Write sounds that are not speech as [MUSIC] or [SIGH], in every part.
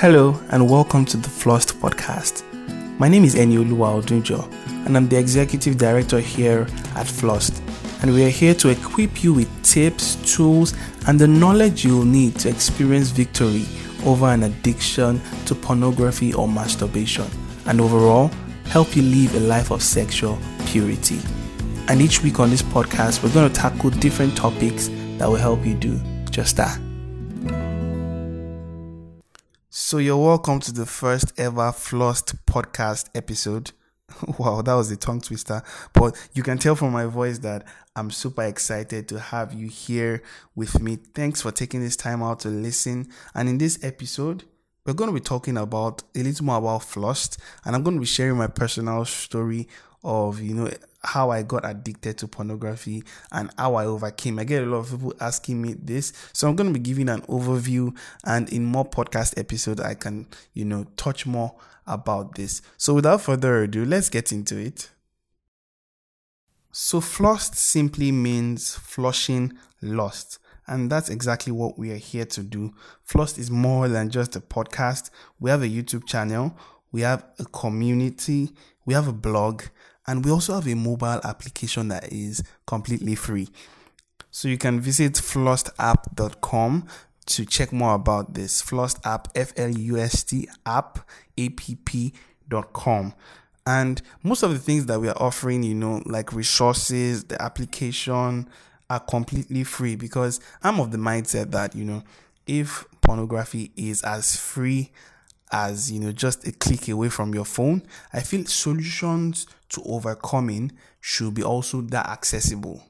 Hello and welcome to the Flust Podcast. My name is Enioluwa Odunjo and I'm the Executive Director here at Flust. And we are here to equip you with tips, tools, and the knowledge you'll need to experience victory over an addiction to pornography or masturbation, and overall, help you live a life of sexual purity. And each week on this podcast, we're going to tackle different topics that will help you do just that. So, you're welcome to the first ever Flust podcast episode. [LAUGHS] wow, that was a tongue twister. But you can tell from my voice that I'm super excited to have you here with me. Thanks for taking this time out to listen. And in this episode, we're going to be talking about a little more about Flust, and I'm going to be sharing my personal story of, you know, how I got addicted to pornography and how I overcame. I get a lot of people asking me this. So I'm going to be giving an overview and in more podcast episodes I can, you know, touch more about this. So without further ado, let's get into it. So Flust simply means flushing lust. And that's exactly what we are here to do. Flust is more than just a podcast. We have a YouTube channel, we have a community, we have a blog, and we also have a mobile application that is completely free. So you can visit flustapp.com to check more about this. Flust app, F L U S T app, app.com. And most of the things that we are offering, you know, like resources, the application are completely free because I'm of the mindset that, you know, if pornography is as free as, you know, just a click away from your phone, I feel solutions to overcoming should be also that accessible.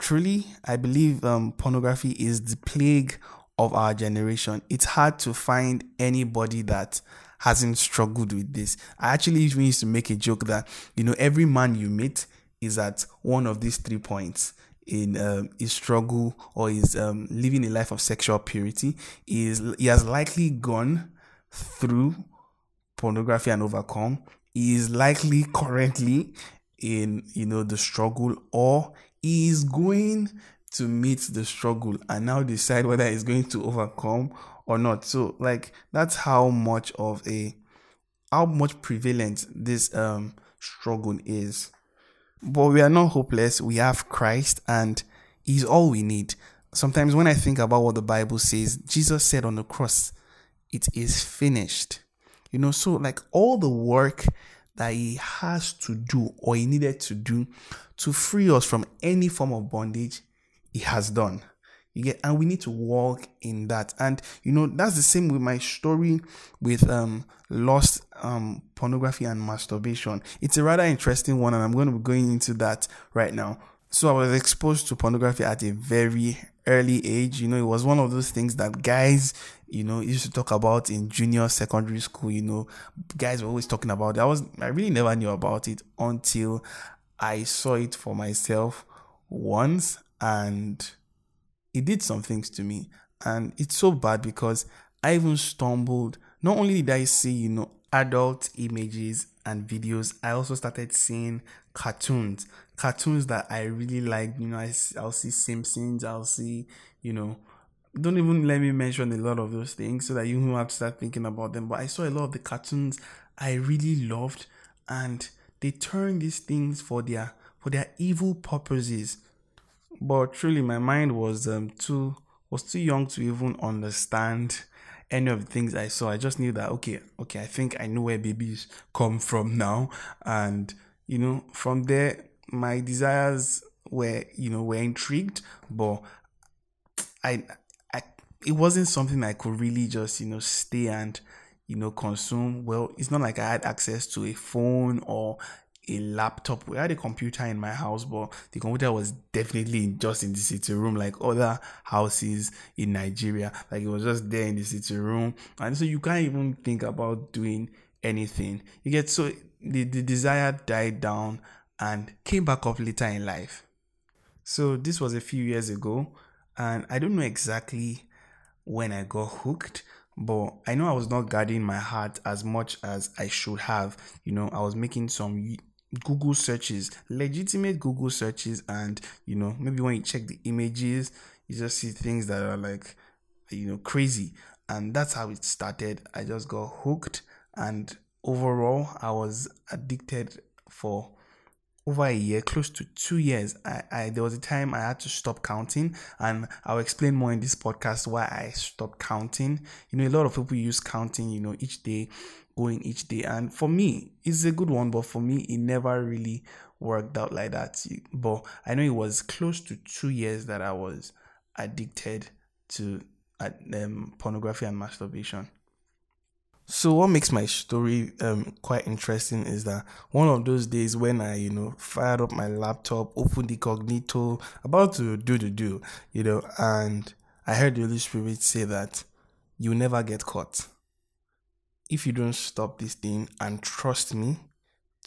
Truly, I believe um, pornography is the plague of our generation. It's hard to find anybody that hasn't struggled with this. I actually even used to make a joke that, you know, every man you meet is at one of these three points in um, his struggle or is um, living a life of sexual purity is he has likely gone through pornography and overcome is likely currently in you know the struggle or is going to meet the struggle and now decide whether he's going to overcome or not. So like that's how much of a how much prevalent this um struggle is. But we are not hopeless. We have Christ and he's all we need. Sometimes when I think about what the Bible says, Jesus said on the cross, it is finished. You know, so like all the work that he has to do or he needed to do to free us from any form of bondage, he has done. You get, and we need to walk in that. And you know, that's the same with my story with um lost um pornography and masturbation. It's a rather interesting one, and I'm going to be going into that right now. So I was exposed to pornography at a very early age. You know, it was one of those things that guys, you know, used to talk about in junior secondary school. You know, guys were always talking about it. I was I really never knew about it until I saw it for myself once and it did some things to me. And it's so bad because I even stumbled. Not only did I see, you know, adult images and videos, I also started seeing cartoons. Cartoons that I really like. You know, I, I'll see Simpsons, I'll see, you know, don't even let me mention a lot of those things so that you have to start thinking about them. But I saw a lot of the cartoons I really loved, and they turned these things for their for their evil purposes but truly my mind was um too was too young to even understand any of the things I saw. I just knew that okay, okay, I think I know where babies come from now, and you know, from there, my desires were you know were intrigued, but I, I, it wasn't something I could really just you know stay and you know consume. Well, it's not like I had access to a phone or a laptop. We had a computer in my house, but the computer was definitely just in the sitting room, like other houses in Nigeria. Like it was just there in the sitting room, and so you can't even think about doing anything. You get so the, the desire died down and came back up later in life. So this was a few years ago, and I don't know exactly when I got hooked, but I know I was not guarding my heart as much as I should have. You know, I was making some Google searches, legitimate Google searches, and you know, maybe when you check the images, you just see things that are like, you know, crazy. and that's how it started. I just got hooked, and overall, I was addicted for over a year, close to two years. I, I there was a time I had to stop counting, and I'll explain more in this podcast why I stopped counting. You know, a lot of people use counting, you know, each day, going each day, and for me, it's a good one, but for me, it never really worked out like that. But I know it was close to two years that I was addicted to um, pornography and masturbation. So what makes my story um, quite interesting is that one of those days when I, you know, fired up my laptop, opened the Cognito, about to do the do, you know, and I heard the Holy Spirit say that you never get caught. If you don't stop this thing and trust me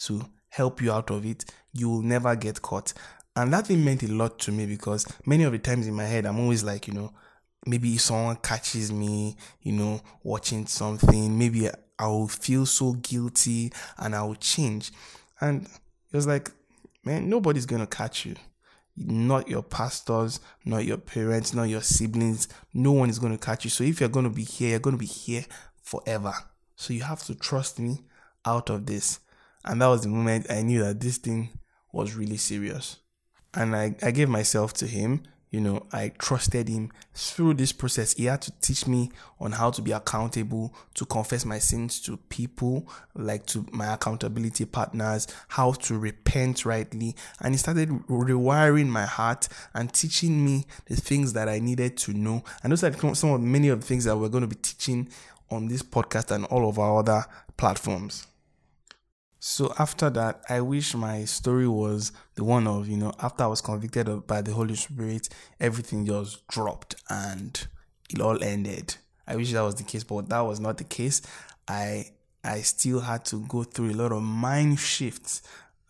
to help you out of it, you will never get caught. And that thing meant a lot to me because many of the times in my head, I'm always like, you know, maybe if someone catches me, you know, watching something, maybe I will feel so guilty and I will change. And it was like, man, nobody's going to catch you. Not your pastors, not your parents, not your siblings. No one is going to catch you. So if you're going to be here, you're going to be here forever. So you have to trust me out of this. And that was the moment I knew that this thing was really serious. And I, I gave myself to him you know, I trusted him through this process. He had to teach me on how to be accountable, to confess my sins to people, like to my accountability partners, how to repent rightly. And he started rewiring my heart and teaching me the things that I needed to know. And those are some of many of the things that we're going to be teaching on this podcast and all of our other platforms. So after that, I wish my story was the one of, you know, after I was convicted of, by the Holy Spirit, everything just dropped and it all ended. I wish that was the case, but that was not the case. I I still had to go through a lot of mind shifts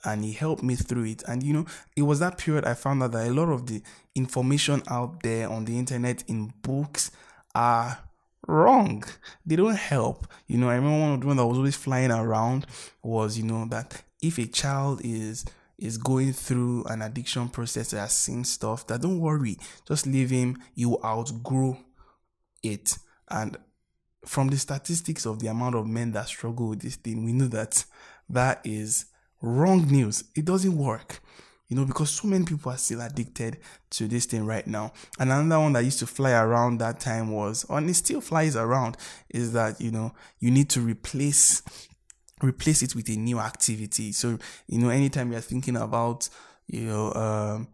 and he helped me through it. And you know, it was that period I found out that a lot of the information out there on the internet in books are wrong. They don't help. You know, I remember one of the ones that was always flying around was, you know, that if a child is is going through an addiction process or has seen stuff, that don't worry, just leave him, you outgrow it. And from the statistics of the amount of men that struggle with this thing, we know that that is wrong news. It doesn't work you know, because so many people are still addicted to this thing right now. And another one that used to fly around that time was, and it still flies around, is that, you know, you need to replace replace it with a new activity. So, you know, anytime you're thinking about, you know, um,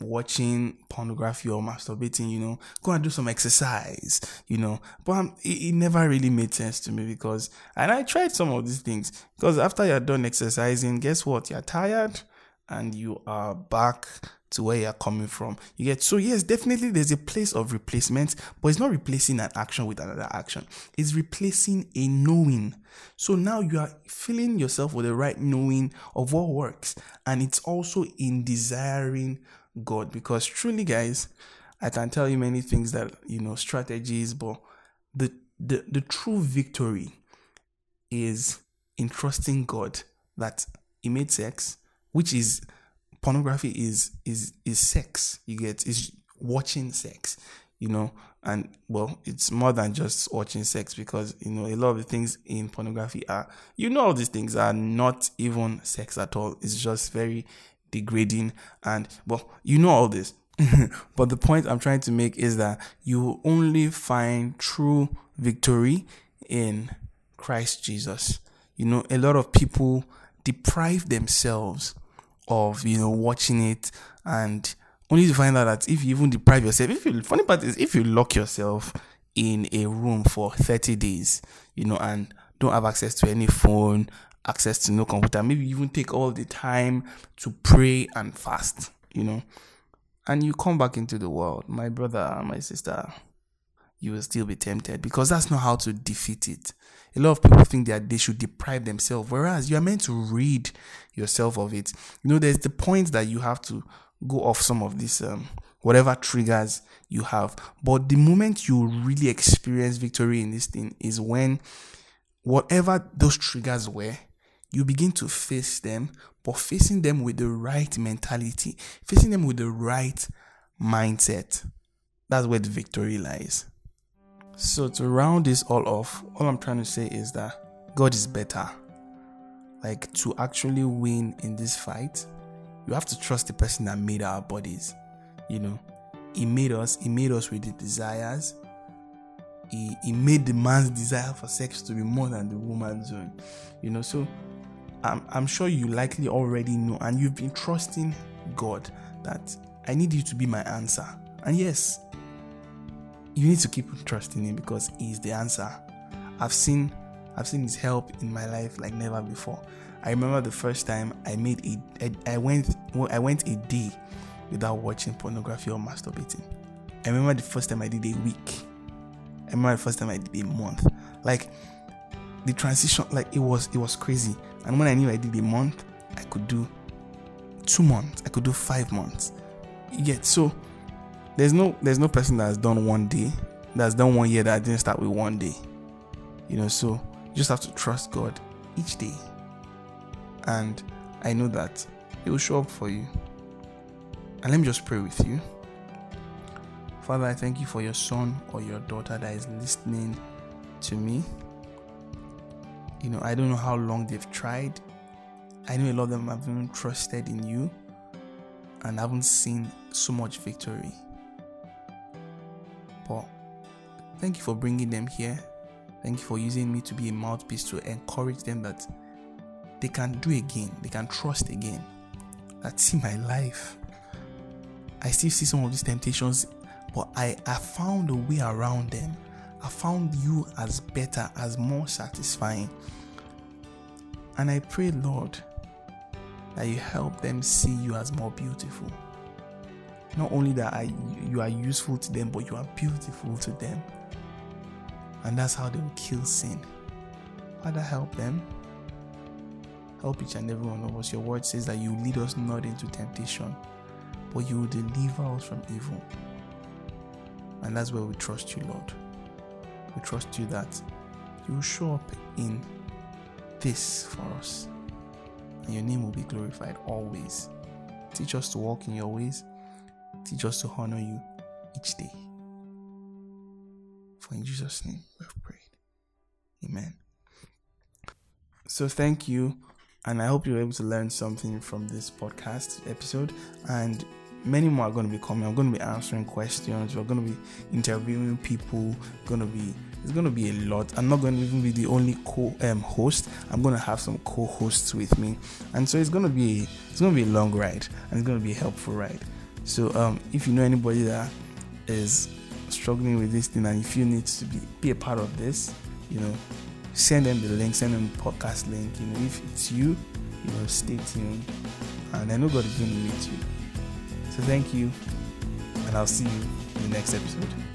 watching pornography or masturbating, you know, go and do some exercise, you know. But it, it, never really made sense to me because, and I tried some of these things because after you're done exercising, guess what? You're tired and you are back to where you're coming from. You get so yes, definitely there's a place of replacement, but it's not replacing an action with another action. It's replacing a knowing. So now you are filling yourself with the right knowing of what works, and it's also in desiring God because truly, guys, I can tell you many things that you know strategies, but the the, the true victory is in trusting God that He made sex which is pornography is is is sex. You get is watching sex, you know, and well, it's more than just watching sex because you know a lot of the things in pornography are you know all these things are not even sex at all. It's just very degrading and well, you know all this. [LAUGHS] but the point I'm trying to make is that you only find true victory in Christ Jesus. You know, a lot of people deprive themselves of you know watching it and only to find out that if you even deprive yourself if you funny part is if you lock yourself in a room for 30 days you know and don't have access to any phone access to no computer maybe even take all the time to pray and fast you know and you come back into the world my brother my sister you will still be tempted because that's not how to defeat it a lot of people think that they should deprive themselves, whereas you are meant to read yourself of it. You know, there's the point that you have to go off some of these um, whatever triggers you have. But the moment you really experience victory in this thing is when whatever those triggers were, you begin to face them, but facing them with the right mentality, facing them with the right mindset. That's where the victory lies. So, to round this all off, all I'm trying to say is that God is better. Like, to actually win in this fight, you have to trust the person that made our bodies. You know, He made us, He made us with the desires. He, he made the man's desire for sex to be more than the woman's own. You know, so I'm, I'm sure you likely already know and you've been trusting God that I need you to be my answer. And yes, you need to keep trusting him because he's the answer. I've seen I've seen his help in my life like never before. I remember the first time I made a I, I went I went a day without watching pornography or masturbating. I remember the first time I did a week. I remember the first time I did a month. Like the transition, like it was it was crazy. And when I knew I did a month, I could do two months. I could do five months. Yet so there's no there's no person that has done one day that's done one year that didn't start with one day. You know so you just have to trust god each day. And i know that he will show up for you. And let me just pray with you. Father i thank you for your son or your daughter that is listening to me. You know i don't know how long they've tried. I know a lot of them have been trusted in you and haven't seen so much victory thank you for bringing them here. Thank you for using me to be a mouthpiece to encourage them that they can do again, they can trust again. That see my life. I still see some of these temptations, but I, I found a way around them. I found you as better, as more satisfying. And I pray, Lord, that you help them see you as more beautiful. Not only that I, you are useful to them, but you are beautiful to them. And that's how they will kill sin. Father, help them. Help each and every one of us. Your word says that you lead us not into temptation, but you will deliver us from evil. And that's where we trust you, Lord. We trust you that you will show up in this for us. And your name will be glorified always. Teach us to walk in your ways Teach us to honor you each day. Jesus' name we have prayed. Amen. So thank you, and I hope you're able to learn something from this podcast episode. And many more are going to be coming. I'm going to be answering questions. We're going to be interviewing people. Going to be it's going to be a lot. I'm not going to even be the only co-host. Um, I'm going to have some co-hosts with me, and so it's going to be it's going to be a long ride, and it's going to be a helpful ride. So um, if you know anybody that is struggling with this thing and if you need to be, be a part of this, you know, send them the link, send them the podcast link. You know, if it's you, you know, stay tuned. And I know God is going to meet you. So thank you, and I'll see you in the next episode.